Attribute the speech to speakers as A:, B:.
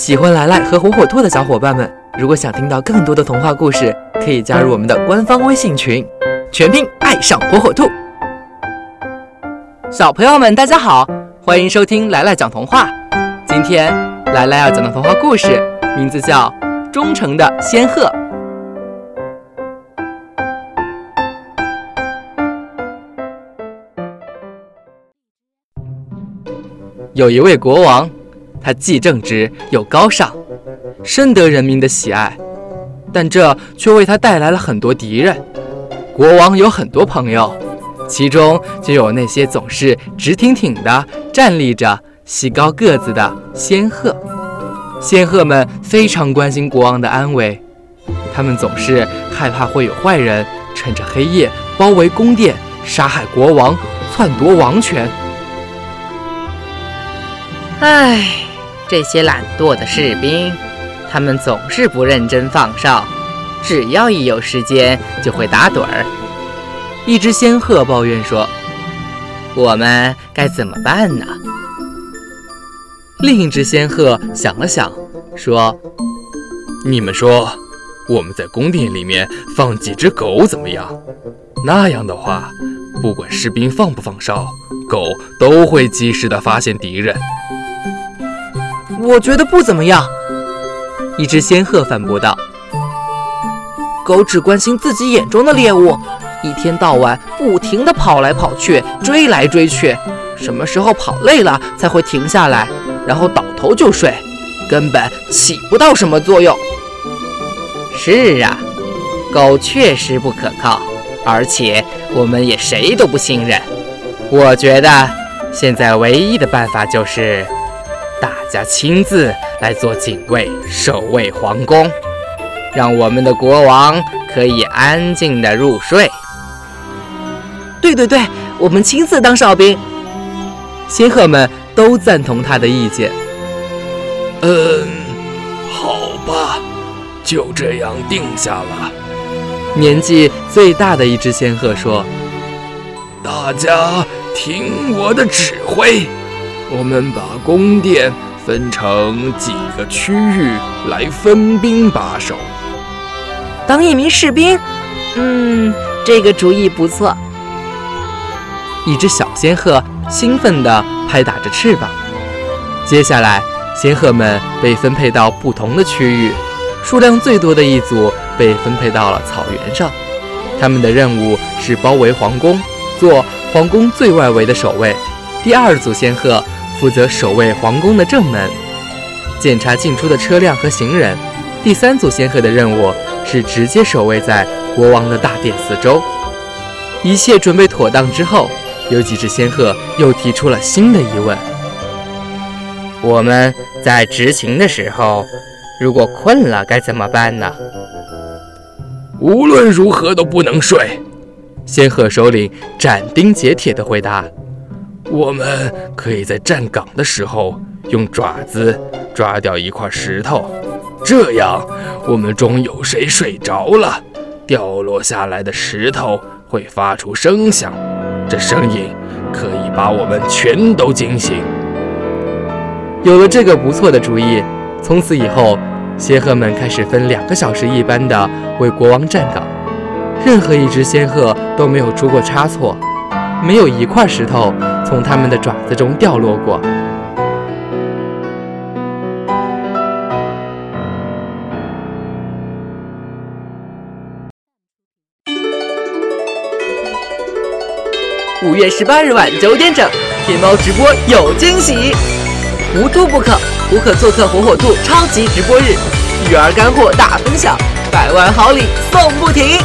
A: 喜欢来来和火火兔的小伙伴们，如果想听到更多的童话故事，可以加入我们的官方微信群，全拼爱上火火兔。小朋友们，大家好，欢迎收听来来讲童话。今天来来要讲的童话故事名字叫《忠诚的仙鹤》。有一位国王，他既正直又高尚，深得人民的喜爱，但这却为他带来了很多敌人。国王有很多朋友，其中就有那些总是直挺挺地站立着、细高个子的仙鹤。仙鹤们非常关心国王的安危，他们总是害怕会有坏人趁着黑夜包围宫殿，杀害国王，篡夺王权。
B: 唉，这些懒惰的士兵，他们总是不认真放哨，只要一有时间就会打盹儿。
A: 一只仙鹤抱怨说：“
B: 我们该怎么办呢？”
A: 另一只仙鹤想了想，说：“
C: 你们说，我们在宫殿里面放几只狗怎么样？那样的话，不管士兵放不放哨，狗都会及时的发现敌人。”
A: 我觉得不怎么样。一只仙鹤反驳道：“狗只关心自己眼中的猎物，一天到晚不停地跑来跑去，追来追去，什么时候跑累了才会停下来，然后倒头就睡，根本起不到什么作用。”
B: 是啊，狗确实不可靠，而且我们也谁都不信任。我觉得现在唯一的办法就是。大家亲自来做警卫，守卫皇宫，让我们的国王可以安静的入睡。
A: 对对对，我们亲自当哨兵。仙鹤们都赞同他的意见。
C: 嗯，好吧，就这样定下了。
A: 年纪最大的一只仙鹤说：“
C: 大家听我的指挥。”我们把宫殿分成几个区域来分兵把守。
D: 当一名士兵，嗯，这个主意不错。
A: 一只小仙鹤兴奋地拍打着翅膀。接下来，仙鹤们被分配到不同的区域，数量最多的一组被分配到了草原上。他们的任务是包围皇宫，做皇宫最外围的守卫。第二组仙鹤。负责守卫皇宫的正门，检查进出的车辆和行人。第三组仙鹤的任务是直接守卫在国王的大殿四周。一切准备妥当之后，有几只仙鹤又提出了新的疑问：
B: 我们在执勤的时候，如果困了该怎么办呢？
C: 无论如何都不能睡。
A: 仙鹤首领斩钉截铁地回答。
C: 我们可以在站岗的时候用爪子抓掉一块石头，这样我们中有谁睡着了，掉落下来的石头会发出声响，这声音可以把我们全都惊醒。
A: 有了这个不错的主意，从此以后，仙鹤们开始分两个小时一班的为国王站岗，任何一只仙鹤都没有出过差错，没有一块石头。从他们的爪子中掉落过。五月十八日晚九点整，天猫直播有惊喜，无兔不可，无可做客火火兔超级直播日，育儿干货大分享，百万好礼送不停。